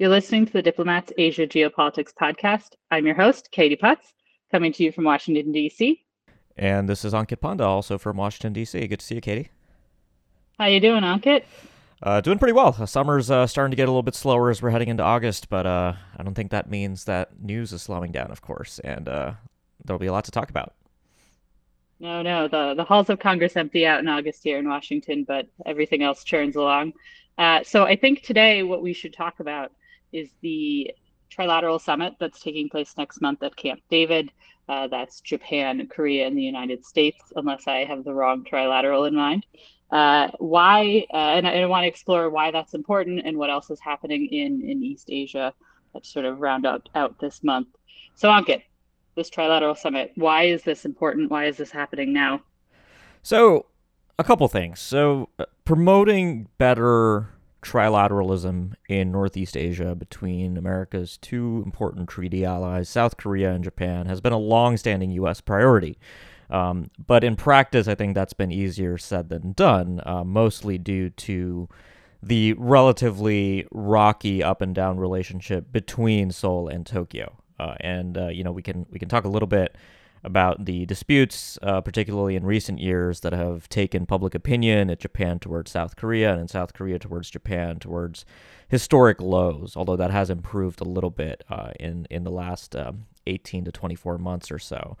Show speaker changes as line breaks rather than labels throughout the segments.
You're listening to the Diplomats Asia Geopolitics podcast. I'm your host, Katie Putz, coming to you from Washington, D.C.
And this is Ankit Panda, also from Washington, D.C. Good to see you, Katie.
How you doing, Ankit?
Uh, doing pretty well. Summer's uh, starting to get a little bit slower as we're heading into August, but uh, I don't think that means that news is slowing down, of course, and uh, there'll be a lot to talk about.
No, no, the, the halls of Congress empty out in August here in Washington, but everything else churns along. Uh, so I think today what we should talk about is the trilateral summit that's taking place next month at Camp David. Uh, that's Japan, Korea, and the United States, unless I have the wrong trilateral in mind. Uh, why, uh, and I, I want to explore why that's important and what else is happening in, in East Asia that sort of round out, out this month. So, Ankit, this trilateral summit, why is this important? Why is this happening now?
So, a couple things. So, uh, promoting better trilateralism in Northeast Asia between America's two important treaty allies, South Korea and Japan, has been a long-standing U.S. priority. Um, but in practice, I think that's been easier said than done, uh, mostly due to the relatively rocky up and down relationship between Seoul and Tokyo. Uh, and uh, you know, we can we can talk a little bit about the disputes, uh, particularly in recent years, that have taken public opinion at Japan towards South Korea and in South Korea towards Japan towards historic lows. Although that has improved a little bit uh, in in the last um, 18 to 24 months or so.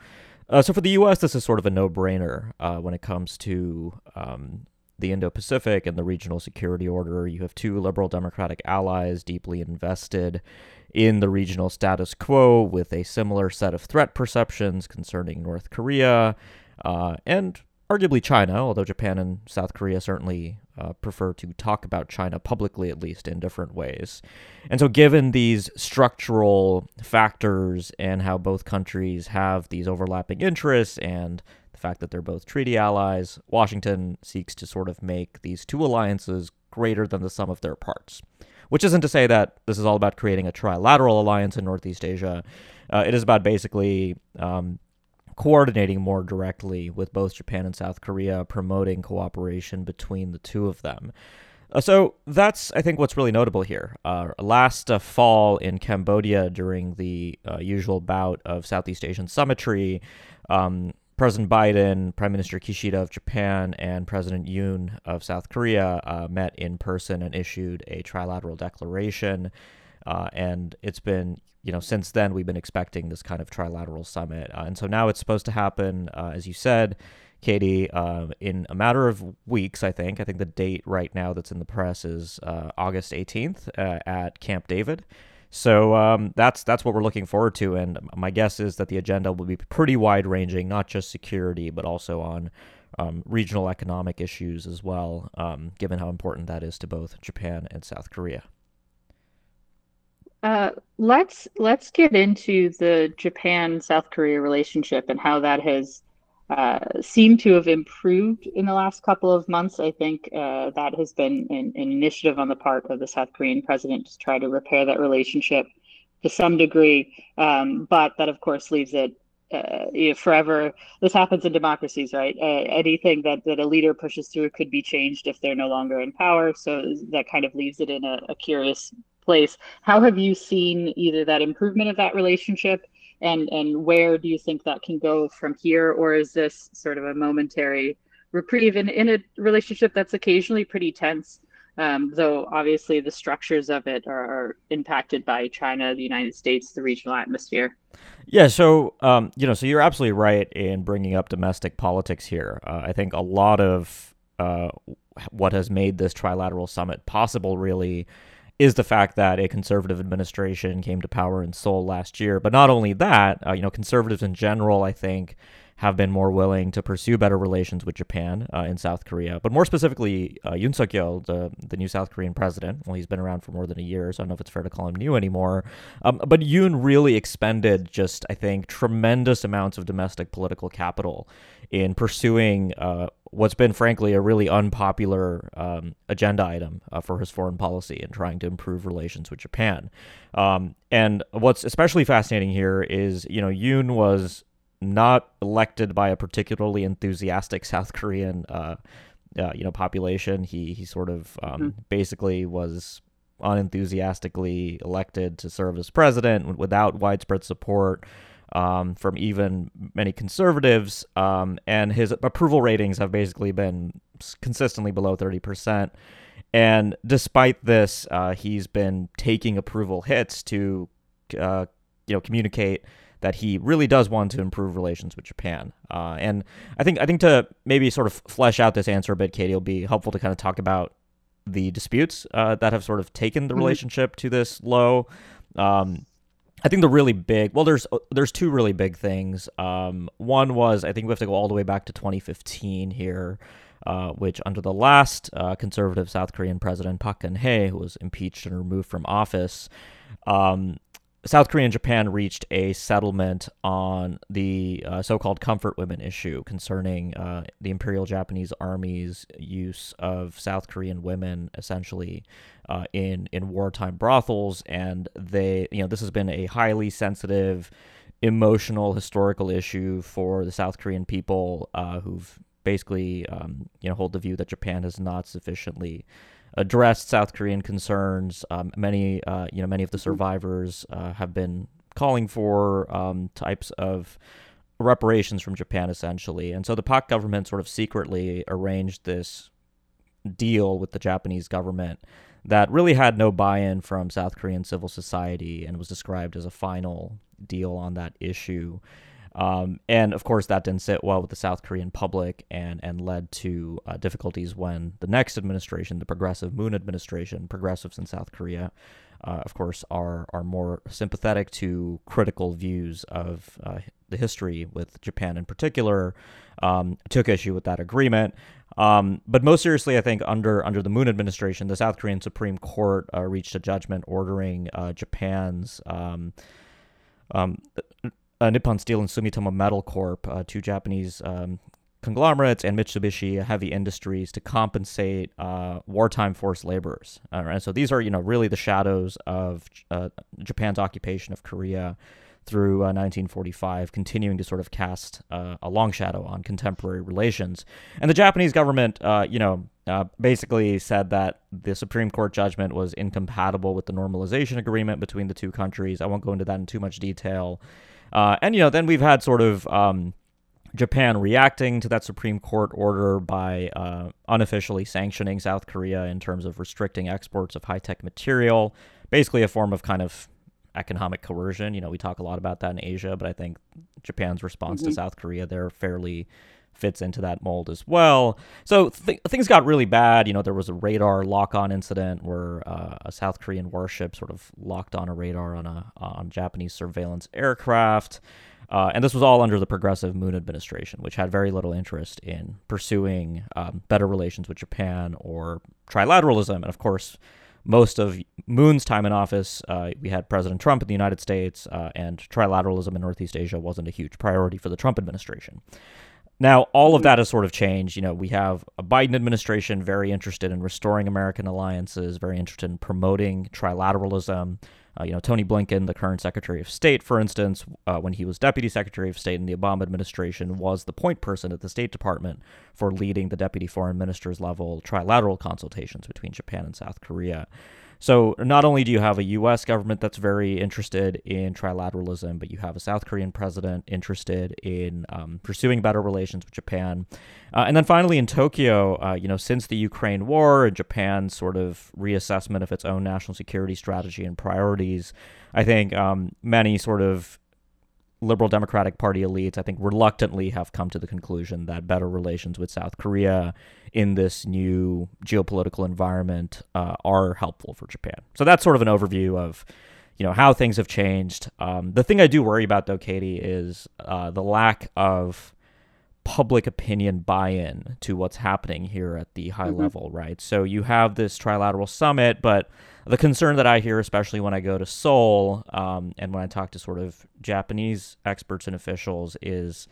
Uh, so for the U.S., this is sort of a no-brainer uh, when it comes to um, the Indo-Pacific and the regional security order. You have two liberal democratic allies deeply invested in the regional status quo with a similar set of threat perceptions concerning North Korea uh, and arguably China, although Japan and South Korea certainly uh, prefer to talk about China publicly, at least in different ways. And so, given these structural factors and how both countries have these overlapping interests and the fact that they're both treaty allies, Washington seeks to sort of make these two alliances greater than the sum of their parts. Which isn't to say that this is all about creating a trilateral alliance in Northeast Asia. Uh, it is about basically um, coordinating more directly with both Japan and South Korea, promoting cooperation between the two of them. Uh, so that's, I think, what's really notable here. Uh, last uh, fall in Cambodia, during the uh, usual bout of Southeast Asian summitry, um, President Biden, Prime Minister Kishida of Japan, and President Yoon of South Korea uh, met in person and issued a trilateral declaration. Uh, and it's been, you know, since then we've been expecting this kind of trilateral summit. Uh, and so now it's supposed to happen, uh, as you said, Katie, uh, in a matter of weeks, I think. I think the date right now that's in the press is uh, August 18th at Camp David. So um, that's that's what we're looking forward to, and my guess is that the agenda will be pretty wide ranging, not just security, but also on um, regional economic issues as well, um, given how important that is to both Japan and South Korea.
Uh, let's let's get into the Japan South Korea relationship and how that has uh, seem to have improved in the last couple of months. I think uh, that has been an, an, initiative on the part of the South Korean president to try to repair that relationship to some degree. Um, but that, of course, leaves it uh, you know, forever. This happens in democracies, right? Uh, anything that, that a leader pushes through could be changed if they're no longer in power. So that kind of leaves it in a, a curious place. How have you seen either that improvement of that relationship? And and where do you think that can go from here or is this sort of a momentary reprieve in, in a relationship that's occasionally pretty tense um, though obviously the structures of it are, are, impacted by China, the United States, the regional atmosphere.
Yeah, so um, you know, so you're absolutely right in bringing up domestic politics here. Uh, I think a lot of uh, what has made this trilateral summit possible really is the fact that a conservative administration came to power in Seoul last year. But not only that, uh, you know, conservatives in general, I think, have been more willing to pursue better relations with Japan uh, and South Korea. But more specifically, uh, Yoon Suk Yeol, the the new South Korean president, well, he's been around for more than a year, so I don't know if it's fair to call him new anymore. Um, but Yoon really expended just, I think, tremendous amounts of domestic political capital in pursuing uh, what's been, frankly, a really unpopular um, agenda item uh, for his foreign policy and trying to improve relations with Japan. Um, and what's especially fascinating here is, you know, Yoon was not elected by a particularly enthusiastic South Korean, uh, uh, you know, population. He he sort of um, mm-hmm. basically was unenthusiastically elected to serve as president without widespread support um, from even many conservatives. Um, and his approval ratings have basically been consistently below 30%. And despite this, uh, he's been taking approval hits to, uh, you know, communicate that he really does want to improve relations with Japan. Uh, and I think I think to maybe sort of flesh out this answer a bit, Katie, it'll be helpful to kind of talk about the disputes uh, that have sort of taken the mm-hmm. relationship to this low. Um, I think the really big well, there's there's two really big things. Um, one was I think we have to go all the way back to 2015 here. Uh, which under the last uh, conservative South Korean president Park Geun-hye, who was impeached and removed from office, um, South Korea and Japan reached a settlement on the uh, so-called comfort women issue concerning uh, the Imperial Japanese Army's use of South Korean women, essentially uh, in in wartime brothels, and they, you know, this has been a highly sensitive, emotional, historical issue for the South Korean people uh, who've basically, um, you know, hold the view that Japan has not sufficiently addressed South Korean concerns. Um, many, uh, you know, many of the survivors uh, have been calling for um, types of reparations from Japan, essentially. And so the Park government sort of secretly arranged this deal with the Japanese government that really had no buy-in from South Korean civil society and was described as a final deal on that issue. Um, and of course, that didn't sit well with the South Korean public and, and led to uh, difficulties when the next administration, the progressive Moon administration, progressives in South Korea, uh, of course, are, are more sympathetic to critical views of uh, the history with Japan in particular, um, took issue with that agreement. Um, but most seriously, I think under under the Moon administration, the South Korean Supreme Court uh, reached a judgment ordering uh, Japan's um, um, uh, Nippon Steel and Sumitomo Metal Corp, uh, two Japanese um, conglomerates, and Mitsubishi Heavy Industries to compensate uh, wartime forced laborers. and so these are, you know, really the shadows of uh, Japan's occupation of Korea through 1945, uh, continuing to sort of cast uh, a long shadow on contemporary relations. And the Japanese government, you know, uh, basically said that the Supreme Court judgment was incompatible with the normalization agreement between the two countries. I won't go into that in too much detail. Uh, and, you know, then we've had sort of um, Japan reacting to that Supreme Court order by uh, unofficially sanctioning South Korea in terms of restricting exports of high tech material, basically a form of kind of economic coercion. You know, we talk a lot about that in Asia, but I think Japan's response mm-hmm. to South Korea there fairly fits into that mold as well. So th- things got really bad. You know, there was a radar lock-on incident where uh, a South Korean warship sort of locked on a radar on a on Japanese surveillance aircraft. Uh, and this was all under the progressive Moon administration, which had very little interest in pursuing um, better relations with Japan or trilateralism. And of course, most of Moon's time in office, uh, we had President Trump in the United States, uh, and trilateralism in Northeast Asia wasn't a huge priority for the Trump administration. Now, all of that has sort of changed. You know, we have a Biden administration very interested in restoring American alliances, very interested in promoting trilateralism. Uh, you know, Tony Blinken, the current Secretary of State, for instance, uh, when he was Deputy Secretary of State in the Obama administration, was the point person at the State Department for leading the Deputy Foreign Ministers level trilateral consultations between Japan and South Korea. So not only do you have a U.S. government that's very interested in trilateralism, but you have a South Korean president interested in um, pursuing better relations with Japan. Uh, and then finally in Tokyo, uh, you know, since the Ukraine war and Japan's sort of reassessment of its own national security strategy and priorities, I think um, many sort of liberal Democratic Party elites, I think, reluctantly have come to the conclusion that better relations with South Korea in this new geopolitical environment uh, are helpful for Japan. So that's sort of an overview of, you know, how things have changed. Um, the thing I do worry about, though, Katie, is uh, the lack of public opinion buy-in to what's happening here at the high mm-hmm. level, right? So you have this trilateral summit, but the concern that I hear, especially when I go to Seoul um, and when I talk to sort of Japanese experts and officials, is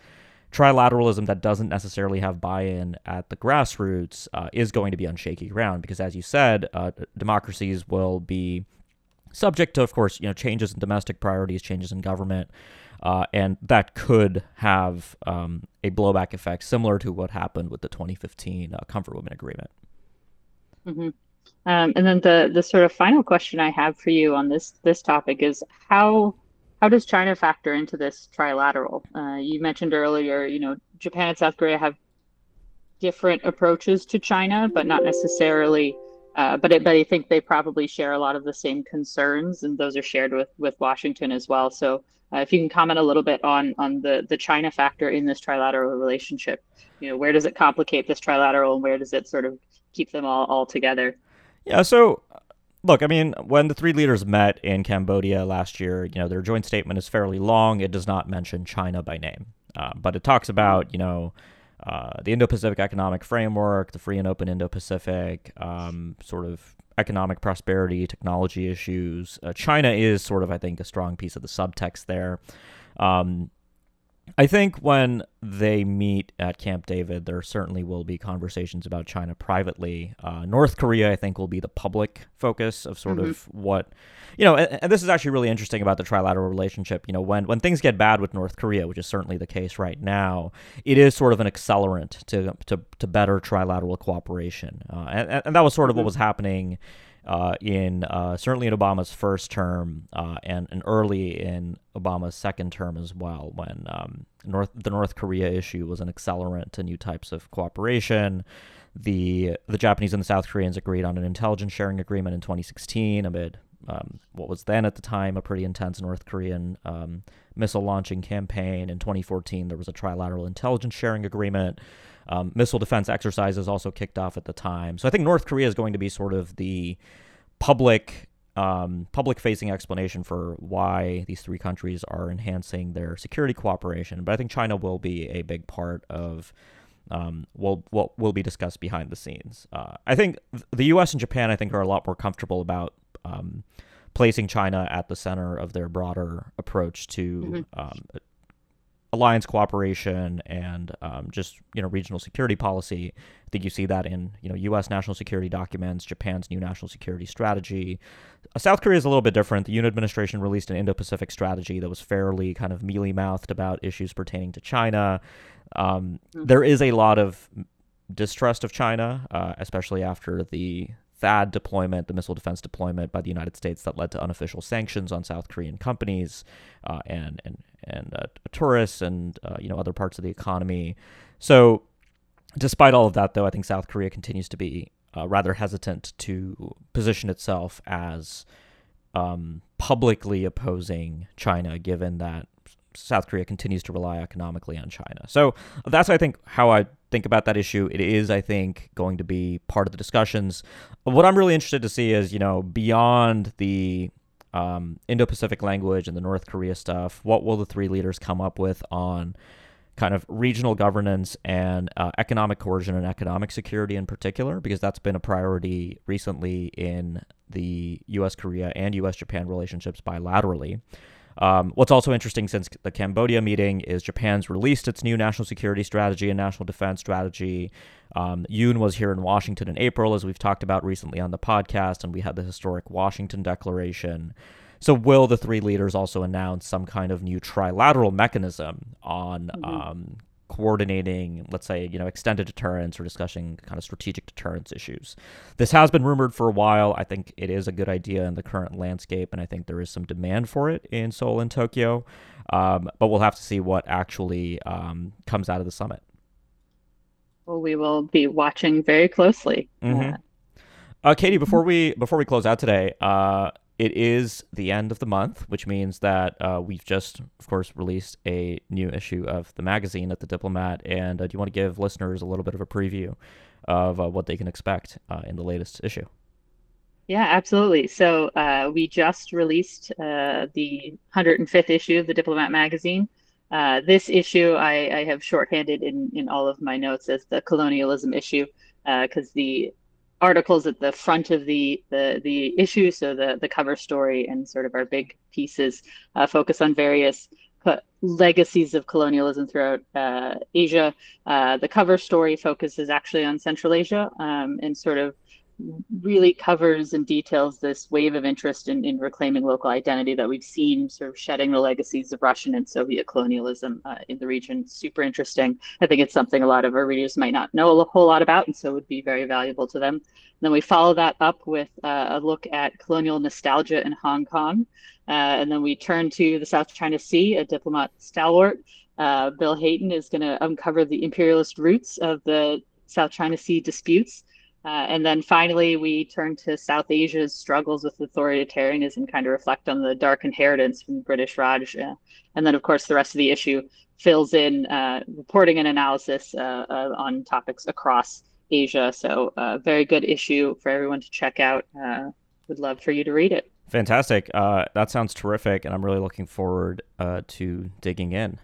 trilateralism that doesn't necessarily have buy-in at the grassroots uh, is going to be on shaky ground because, as you said, uh, democracies will be subject to, of course, you know, changes in domestic priorities, changes in government. Uh, and that could have um, a blowback effect similar to what happened with the 2015 uh, Comfort Women Agreement.
Mm-hmm. Um, and then the the sort of final question I have for you on this this topic is how how does China factor into this trilateral? Uh, you mentioned earlier, you know, Japan and South Korea have different approaches to China, but not necessarily. Uh, but it, but I think they probably share a lot of the same concerns, and those are shared with with Washington as well. So, uh, if you can comment a little bit on on the the China factor in this trilateral relationship, you know, where does it complicate this trilateral, and where does it sort of keep them all all together?
Yeah. So, look, I mean, when the three leaders met in Cambodia last year, you know, their joint statement is fairly long. It does not mention China by name, uh, but it talks about you know uh, the Indo-Pacific Economic Framework, the Free and Open Indo-Pacific, um, sort of economic prosperity, technology issues. Uh, China is sort of, I think, a strong piece of the subtext there. Um, I think when they meet at Camp David, there certainly will be conversations about China privately. Uh, North Korea, I think, will be the public focus of sort mm-hmm. of what, you know, and, and, this is actually really interesting about the trilateral relationship. You know, when, when things get bad with North Korea, which is certainly the case right now, it is sort of an accelerant to, to, to better trilateral cooperation. Uh, and, and that was sort of mm-hmm. what was happening uh, in uh, certainly in Obama's first term uh, and, and early in Obama's second term as well, when um, North the North Korea issue was an accelerant to new types of cooperation. The the Japanese and the South Koreans agreed on an intelligence sharing agreement in 2016 amid um, what was then at the time a pretty intense North Korean um, missile launching campaign. In 2014, there was a trilateral intelligence sharing agreement. Um, missile defense exercises also kicked off at the time. So I think North Korea is going to be sort of the public um, public facing explanation for why these three countries are enhancing their security cooperation. But I think China will be a big part of um, will what will be discussed behind the scenes. Uh, I think the U.S. and Japan, I think, are a lot more comfortable about um, placing China at the center of their broader approach to mm-hmm. Alliance cooperation and um, just you know regional security policy. I think you see that in you know U.S. national security documents, Japan's new national security strategy. Uh, South Korea is a little bit different. The Yoon administration released an Indo-Pacific strategy that was fairly kind of mealy-mouthed about issues pertaining to China. Um, mm-hmm. there is a lot of distrust of China, uh, especially after the THAAD deployment, the missile defense deployment by the United States that led to unofficial sanctions on South Korean companies uh, and and and uh, tourists and uh, you know other parts of the economy. So, despite all of that, though, I think South Korea continues to be uh, rather hesitant to position itself as um, publicly opposing China, given that South Korea continues to rely economically on China. So that's I think how I think about that issue. It is, I think, going to be part of the discussions. What I'm really interested to see is, you know, beyond the um, Indo-Pacific language and the North Korea stuff, what will the three leaders come up with on kind of regional governance and uh, economic coercion and economic security in particular, because that's been a priority recently in the U.S. Korea and U.S. Japan relationships bilaterally. Um, what's also interesting since the Cambodia meeting is Japan's released its new national security strategy and national defense strategy. Um, Yoon was here in Washington in April, as we've talked about recently on the podcast, and we had the historic Washington Declaration. So, will the three leaders also announce some kind of new trilateral mechanism on mm-hmm. um, coordinating, let's say, you know, extended deterrence or discussing kind of strategic deterrence issues. This has been rumored for a while. I think it is a good idea in the current landscape, and I think there is some demand for it in Seoul and Tokyo. Um, but we'll have to see what actually um, comes out of the summit.
Well, we will be watching very closely.
Mm-hmm. Uh, Katie, before we before we close out today, uh, it is the end of the month, which means that uh, we've just, of course, released a new issue of the magazine at the Diplomat. And uh, do you want to give listeners a little bit of a preview of uh, what they can expect uh, in the latest issue?
Yeah, absolutely. So uh, we just released uh, the 105th issue of the Diplomat magazine. this issue I, I, have shorthanded in, in all of my notes as the colonialism issue because the articles at the front of the the the issue so the the cover story and sort of our big pieces uh, focus on various legacies of colonialism throughout uh, Asia. Uh, the cover story focuses actually on Central Asia um, and sort of really covers and details this wave of interest in, in reclaiming local identity that we've seen sort of shedding the legacies of Russian and Soviet colonialism uh, in the region. Super interesting. I think it's something a lot of our readers might not know a whole lot about, and so would be very valuable to them. And then we follow that up with uh, a look at colonial nostalgia in Hong Kong. Uh, and then we turn to the South China Sea, a diplomat stalwart. Uh, Bill Hayton is going to uncover the imperialist roots of the South China Sea disputes uh, and then finally, we turn to South Asia's struggles with authoritarianism, kind of reflect on the dark inheritance from British Raj. Uh, and then, of course, the rest of the issue fills in uh, reporting and analysis uh, uh, on topics across Asia. So, uh, very good issue for everyone to check out. would love for you to read it.
Fantastic. that sounds terrific. And I'm really looking forward to digging in.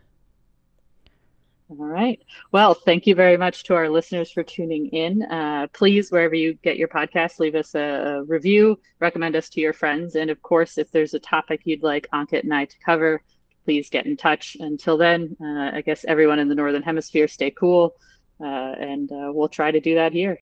All right. Well, thank you very much to our listeners for tuning in. Uh, please, wherever you get your podcast, leave us a, review, recommend us to your friends. And of course, if there's a topic you'd like Ankit and I to cover, please get in touch. Until then, uh, I guess everyone in the Northern Hemisphere stay cool, uh, and uh, we'll try to do that here.